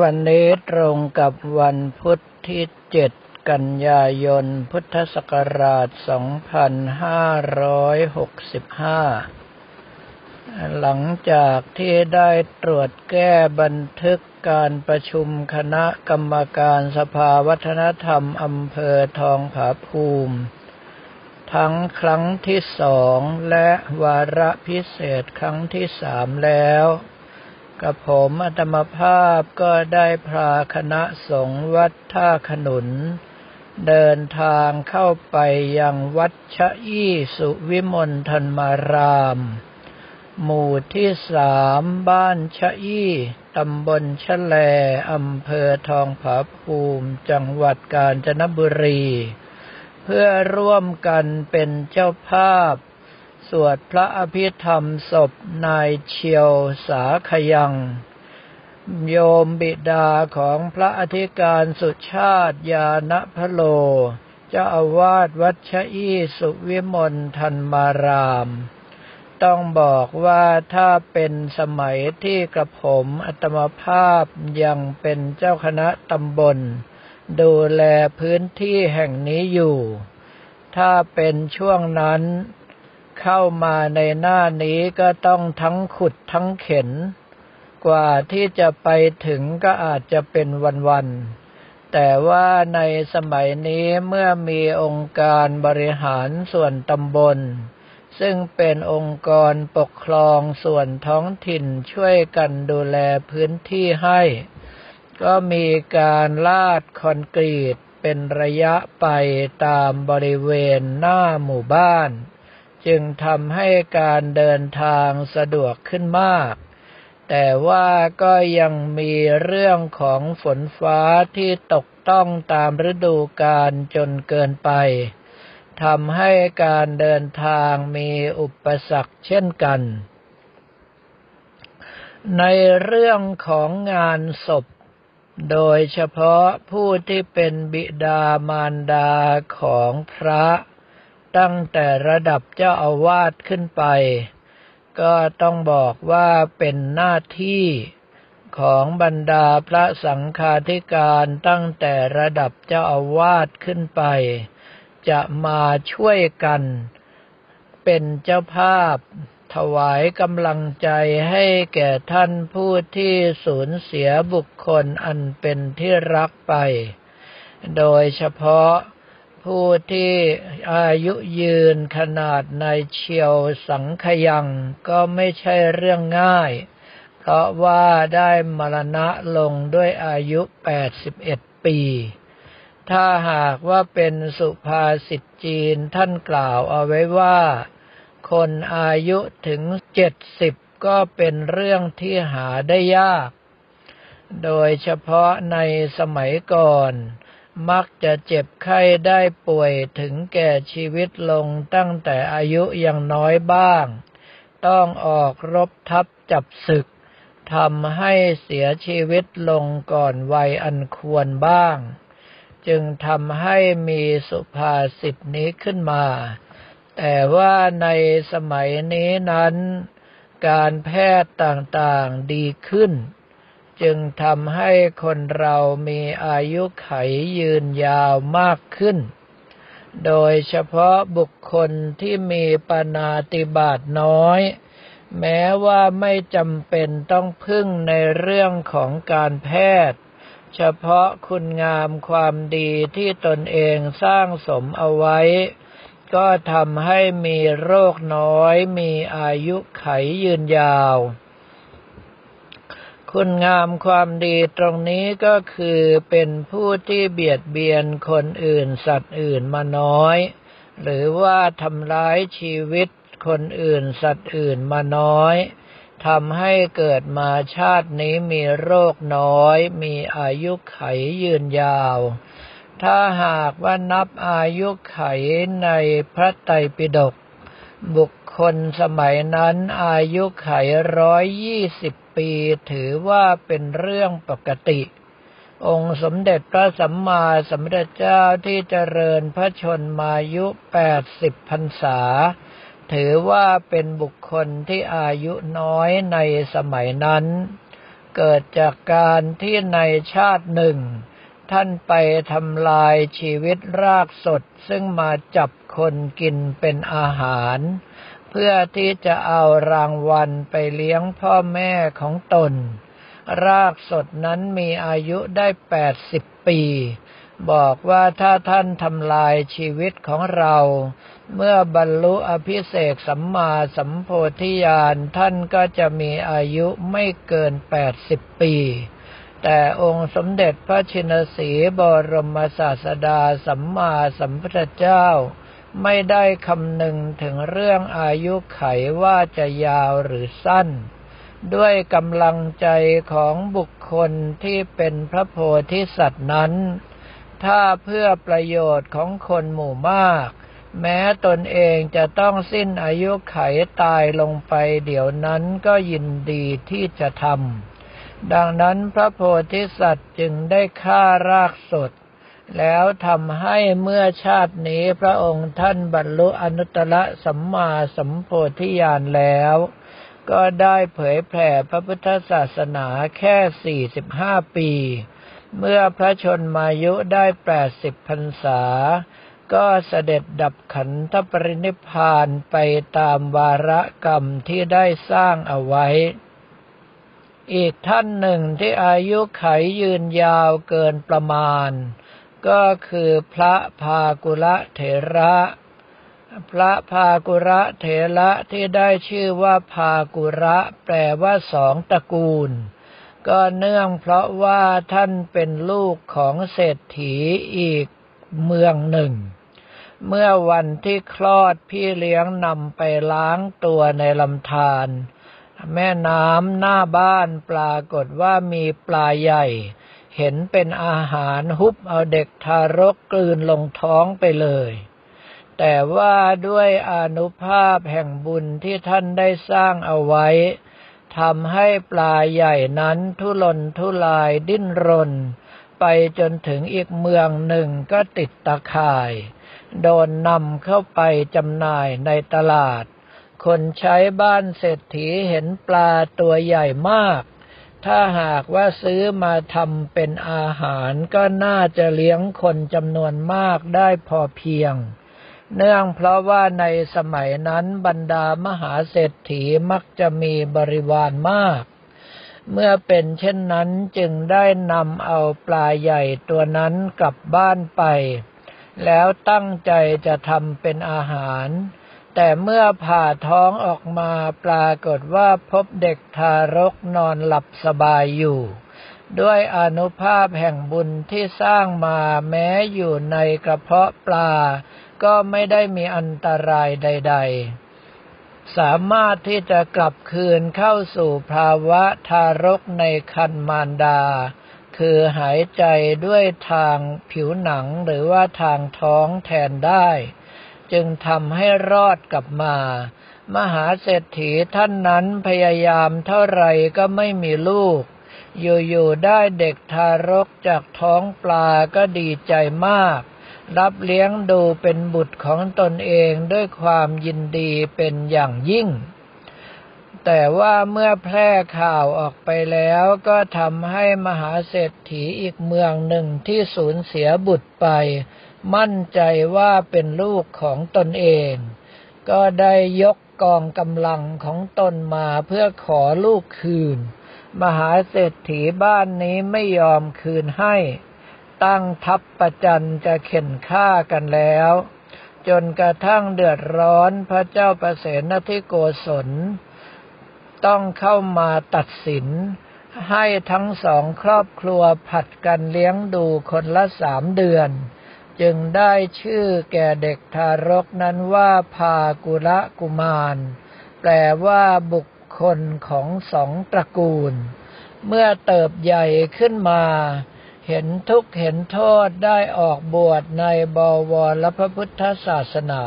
วันนี้ตรงกับวันพุธที่เจ็ดกันยายน พุทธศักราช 2565 หลังจากที่ได้ตรวจแก้บันทึกการประชุมคณะกรรมการสภาวัฒนธรรมอำเภอทองผาภูมิ ทั้งครั้งที่สองและวาระพิเศษครั้งที่สามแล้ว กับผมอัตมภาพก็ได้พาคณะสงฆ์วัดท่าขนุน เดินทางเข้าไปยังวัดชะอี้สุวิมลธรรมาราม หมู่ที่สามบ้านชะอี้ตำบลชะแลอำเภอทองผาภูมิจังหวัดกาญจนบุรี เพื่อร่วมกันเป็นเจ้าภาพ สวดพระอภิธรรมศพนายเชียวสาขยัง โยมบิดาของพระอธิการสุชาติยานพโล เจ้าอาวาสวัชอีสุวิมลธันมาราม ต้องบอกว่าถ้าเป็นสมัยที่กระผมอัตมภาพยังเป็นเจ้าคณะตำบล ดูแลพื้นที่แห่งนี้อยู่ถ้าเป็นช่วงนั้น เข้ามาในหน้านี้ก็ต้องทั้งขุดทั้งเข็น กว่าที่จะไปถึงก็อาจจะเป็นวันๆ แต่ว่าในสมัยนี้เมื่อมีองค์การบริหารส่วนตำบล ซึ่งเป็นองค์กรปกครองส่วนท้องถิ่นช่วยกันดูแลพื้นที่ให้ ก็มีการลาดคอนกรีตเป็นระยะไปตามบริเวณหน้าหมู่บ้าน จึงทำให้การเดินทางสะดวกขึ้นมาก แต่ว่าก็ยังมีเรื่องของฝนฟ้าที่ตกต้องตามฤดูกาลจนเกินไปทำให้การเดินทางมีอุปสรรคเช่นกัน ในเรื่องของงานศพ โดยเฉพาะผู้ที่เป็นบิดามารดาของพระ ตั้งแต่ระดับเจ้าอาวาสขึ้นไป ก็ต้องบอกว่าเป็นหน้าที่ของบรรดาพระสังฆาธิการตั้งแต่ระดับเจ้าอาวาสขึ้นไป จะมาช่วยกัน เป็นเจ้าภาพ ถวายกำลังใจให้แก่ท่านผู้ที่สูญเสียบุคคลอันเป็นที่รักไป โดยเฉพาะ ผู้ที่อายุยืนขนาดในเชียวสังขยังก็ไม่ใช่เรื่องง่าย เพราะว่าได้มรณะลงด้วยอายุ 81 ปี ถ้าหากว่าเป็นสุภาษิตจีนท่านกล่าวเอาไว้ว่า คนอายุถึง 70 ก็เป็นเรื่องที่หาได้ยาก โดยเฉพาะในสมัยก่อน มักจะเจ็บไข้ได้ป่วยถึงแก่ชีวิตลงตั้งแต่อายุยังน้อยบ้าง ต้องออกรบทับจับศึกทำให้เสียชีวิตลงก่อนวัยอันควรบ้าง จึงทำให้มีสุภาษิตนี้ขึ้นมา แต่ว่าในสมัยนี้นั้น การแพทย์ต่างๆดีขึ้น จึงทำให้คนเรามีอายุไขยืนยาวมากขึ้น โดยเฉพาะบุคคลที่มีปนาติบาตน้อย แม้ว่าไม่จำเป็นต้องพึ่งในเรื่องของการแพทย์ เฉพาะคุณงามความดีที่ตนเองสร้างสมเอาไว้ ก็ทำให้มีโรคน้อยมีอายุไขยืนยาว คุณงามความดีตรงนี้ก็คือเป็นผู้ที่เบียดเบียนคนอื่นสัตว์อื่นมาน้อย หรือว่าทำร้ายชีวิตคนอื่นสัตว์อื่นมาน้อยทำให้เกิดมาชาตินี้มีโรคน้อย มีอายุไขยืนยาว ถ้าหากว่านับอายุไขในพระไตรปิฎกบุคคลสมัยนั้นอายุไขร้อยยี่สิบ ปีถือว่าเป็นเรื่องปกติ องค์สมเด็จพระสัมมาสัมพุทธเจ้าที่เจริญพระชนมายุแปดสิบพรรษา ถือว่าเป็นบุคคลที่อายุน้อยในสมัยนั้น เกิดจากการที่ในชาติหนึ่ง ท่านไปทำลายชีวิตรากสดซึ่งมาจับคนกินเป็นอาหาร พื่อที่จะเอารางวัลไปเลี้ยงพ่อแม่ของตน รากสดนั้นมีอายุได้แปดสิบปี บอกว่าถ้าท่านทำลายชีวิตของเรา เมื่อบรรลุอภิเศกสัมมาสัมโพธิญาณท่านก็จะมีอายุไม่เกินแปดสิบปีแต่องค์สมเด็จพระชินสีบรมศาสดาสัมมาสัมพุทธเจ้า ไม่ได้คำนึงถึงเรื่องอายุไขว่าจะยาวหรือสั้น ด้วยกำลังใจของบุคคลที่เป็นพระโพธิสัตว์นั้น ถ้าเพื่อประโยชน์ของคนหมู่มาก แม้ตนเองจะต้องสิ้นอายุไขตายลงไปเดี๋ยวนั้นก็ยินดีที่จะทำดังนั้นพระโพธิสัตว์จึงได้ฆ่ารากสด แล้วทำให้เมื่อชาตินี้พระองค์ท่านบรรลุอนุตตรสัมมาสัมโพธิญาณแล้ว ก็ได้เผยแผ่พระพุทธศาสนาแค่ 45 ปี เมื่อพระชนมายุได้ 80พรรษา ก็เสด็จดับขันธปรินิพานไปตามวาระกรรมที่ได้สร้างเอาไว้อีกท่านหนึ่งที่อายุไขยืนยาวเกินประมาณ ก็คือพระพากุละเถระ พระพากุระเถระที่ได้ชื่อว่าพากุระแปลว่าสองตระกูล ก็เนื่องเพราะว่าท่านเป็นลูกของเศรษฐีอีกเมืองหนึ่ง เมื่อวันที่คลอดพี่เลี้ยงนำไปล้างตัวในลำธารแม่น้ำหน้าบ้านปรากฏว่ามีปลาใหญ่ เห็นเป็นอาหารฮุบเอาเด็กทารกกลืนลงท้องไปเลย แต่ว่าด้วยอนุภาพแห่งบุญที่ท่านได้สร้างเอาไว้ทำให้ปลาใหญ่นั้นทุรนทุรายดิ้นรน ไปจนถึงอีกเมืองหนึ่งก็ติดตะข่าย โดนนำเข้าไปจำหน่ายในตลาด คนใช้บ้านเศรษฐีเห็นปลาตัวใหญ่มาก ถ้าหากว่าซื้อมาทำเป็นอาหารก็น่าจะเลี้ยงคนจำนวนมากได้พอเพียง เนื่องเพราะว่าในสมัยนั้นบรรดามหาเศรษฐีมักจะมีบริวารมาก เมื่อเป็นเช่นนั้นจึงได้นำเอาปลาใหญ่ตัวนั้นกลับบ้านไป แล้วตั้งใจจะทำเป็นอาหาร แต่เมื่อผ่าท้องออกมาปรากฏว่าพบเด็กทารกนอนหลับสบายอยู่ ด้วยอนุภาพแห่งบุญที่สร้างมาแม้อยู่ในกระเพาะปลา ก็ไม่ได้มีอันตรายใด ๆ สามารถที่จะกลับคืนเข้าสู่ภาวะทารกในคันมารดา คือหายใจด้วยทางผิวหนังหรือว่าทางท้องแทนได้ จึงทำให้รอดกลับมา มหาเศรษฐีท่านนั้นพยายามเท่าไรก็ไม่มีลูก อยู่ๆได้เด็กทารกจากท้องปลาก็ดีใจมาก รับเลี้ยงดูเป็นบุตรของตนเองด้วยความยินดีเป็นอย่างยิ่งแต่ว่าเมื่อแพร่ข่าวออกไปแล้วก็ทำให้มหาเศรษฐีอีกเมืองหนึ่งที่สูญเสียบุตรไป มั่นใจว่าเป็นลูกของตนเอง ก็ได้ยกกองกำลังของตนมาเพื่อขอลูกคืน มหาเศรษฐีบ้านนี้ไม่ยอมคืนให้ ตั้งทัพประจันจะเข็นฆ่ากันแล้ว จนกระทั่งเดือดร้อนพระเจ้าประเสนทิโกศล ต้องเข้ามาตัดสิน ให้ทั้งสองครอบครัวผัดกันเลี้ยงดูคนละสามเดือน จึงได้ชื่อแก่เด็กทารกนั้นว่าพากุละกุมาร แปลว่าบุคคลของสองตระกูล เมื่อเติบใหญ่ขึ้นมา เห็นทุกข์เห็นโทษได้ออกบวชในบวรพระพุทธศาสนา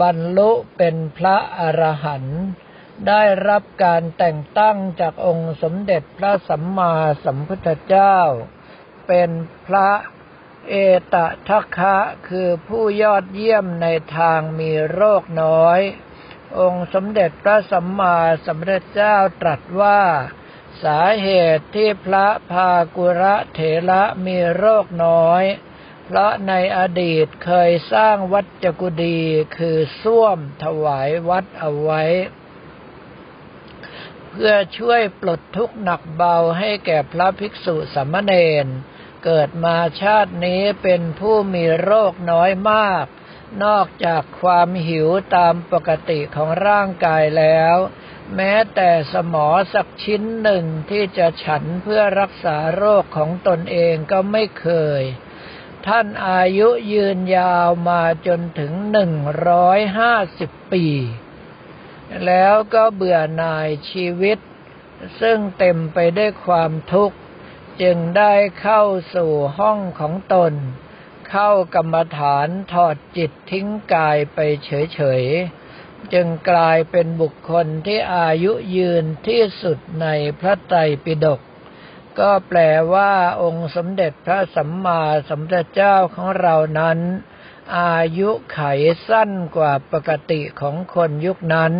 บรรลุเป็นพระอรหันต์ได้รับการแต่งตั้งจากองค์สมเด็จพระสัมมาสัมพุทธเจ้า เป็นพระ เอตทัคคะคือผู้ยอดเยี่ยมในทางมีโรคน้อย องค์สมเด็จพระสัมมาสัมพุทธเจ้าตรัสว่า สาเหตุที่พระพากุระเถระมีโรคน้อย เพราะในอดีตเคยสร้างวัดจกุดีคือส้วมถวายวัดเอาไว้ เพื่อช่วยปลดทุกข์หนักเบาให้แก่พระภิกษุสามเณร เกิดมาชาตินี้เป็นผู้มีโรคน้อยมาก นอกจากความหิวตามปกติของร่างกายแล้ว แม้แต่สมอสักชิ้นหนึ่งที่จะฉันเพื่อรักษาโรคของตนเองก็ไม่เคย ท่านอายุยืนยาวมาจนถึงหนึ่งร้อยห้าสิบปี แล้วก็เบื่อหน่ายชีวิต ซึ่งเต็มไปได้วยความทุกข์ จึงได้เข้าสู่ห้องของตน เข้ากรรมฐานถอดจิตทิ้งกายไปเฉยๆ จึงกลายเป็นบุคคลที่อายุยืนที่สุดในพระไตรปิฎกก็แปลว่าองค์สมเด็จพระสัมมาสัมพุทธเจ้าของเรานั้น อายุไขสั้นกว่าปกติของคนยุคนั้น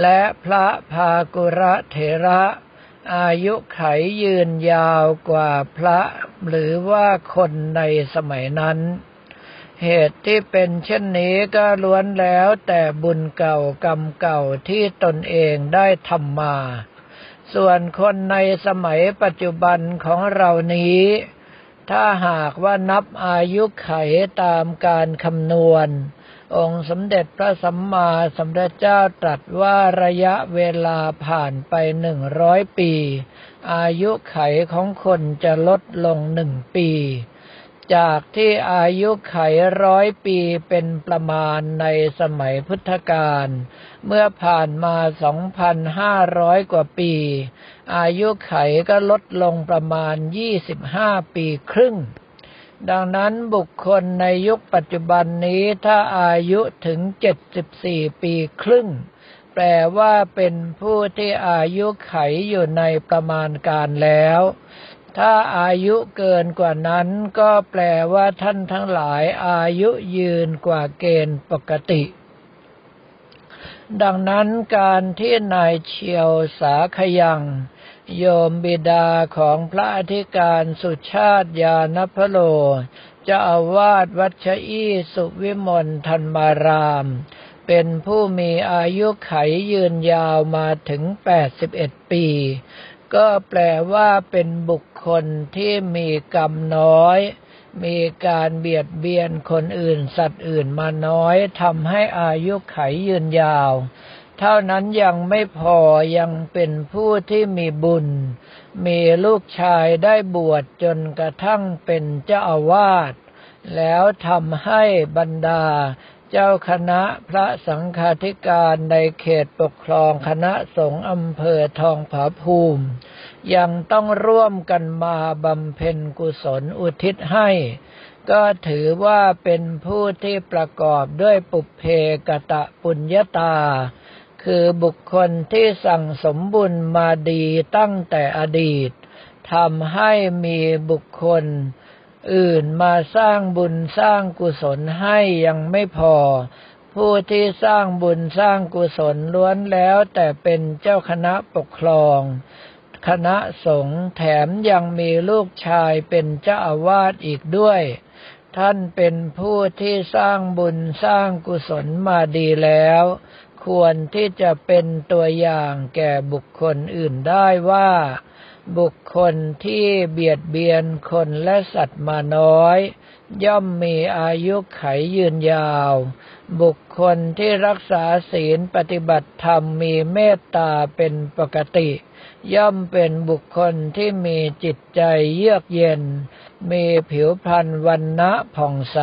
และพระภากุระเถระ อายุไขยืนยาวกว่าพระหรือว่าคนในสมัยนั้น เหตุที่เป็นเช่นนี้ก็ล้วนแล้วแต่บุญเก่ากรรมเก่าที่ตนเองได้ทำมา ส่วนคนในสมัยปัจจุบันของเรานี้ ถ้าหากว่านับอายุไขตามการคำนวณ องค์สมเด็จพระสัมมาสัมพุทธเจ้าตรัสว่าระยะเวลาผ่านไปหนึ่งร้อยปี อายุไขของคนจะลดลงหนึ่งปี จากที่อายุไขร้อยปีเป็นประมาณในสมัยพุทธกาลเมื่อผ่านมา 2,500 กว่าปี อายุไขก็ลดลงประมาณ 25 ปีครึ่ง ดังนั้นบุคคลในยุคปัจจุบันนี้ถ้าอายุถึง 74 ปีครึ่ง แปลว่าเป็นผู้ที่อายุไขอยู่ในประมาณการแล้ว ถ้าอายุเกินกว่านั้นก็แปลว่าท่านทั้งหลายอายุยืนกว่าเกณฑ์ปกติดังนั้นการที่นายเชียวสาขยัง โยมบิดาของพระอธิการสุชาติยานพโลจะอาวาสวัชอีสุวิมลธรรมาราม เป็นผู้มีอายุไขยืนยาวมาถึง 81 ปี ก็แปลว่าเป็นบุคคลที่มีกรรมน้อย มีการเบียดเบียนคนอื่นสัตว์อื่นมาน้อยทำให้อายุไขยืนยาว เท่านั้นยังไม่พอยังเป็นผู้ที่มีบุญ มีลูกชายได้บวชจนกระทั่งเป็นเจ้าอาวาส แล้วทำให้บรรดาเจ้าคณะพระสังฆาธิการในเขตปกครองคณะสงฆ์อำเภอทองผาภูมิ ยังต้องร่วมกันมาบำเพ็ญกุศลอุทิศให้ ก็ถือว่าเป็นผู้ที่ประกอบด้วยปุเพกะตะปุญญาตา คือบุคคลที่สั่งสมบุญมาดีตั้งแต่อดีตทำให้มีบุคคล อื่นมาสร้างบุญสร้างกุศลให้ยังไม่พอ ผู้ที่สร้างบุญสร้างกุศลล้วนแล้วแต่เป็นเจ้าคณะปกครอง คณะสงฆ์แถมยังมีลูกชายเป็นเจ้าอาวาสอีกด้วย ท่านเป็นผู้ที่สร้างบุญสร้างกุศลมาดีแล้ว ควรที่จะเป็นตัวอย่างแก่บุคคลอื่นได้ว่า บุคคลที่เบียดเบียนคนและสัตว์มาน้อย ย่อมมีอายุไขยืนยาว บุคคลที่รักษาศีลปฏิบัติธรรมมีเมตตาเป็นปกติ ย่อมเป็นบุคคลที่มีจิตใจเยือกเย็น มีผิวพรรณวันณะผ่องใส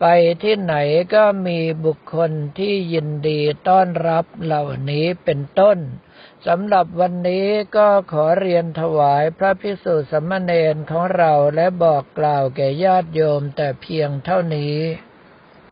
ไปที่ไหนก็มีบุคคลที่ยินดีต้อนรับเหล่านี้เป็นต้นสำหรับวันนี้ก็ขอเรียนถวายพระพิสุสมณเณรของเราและบอกกล่าวแก่ญาติโยมแต่เพียงเท่านี้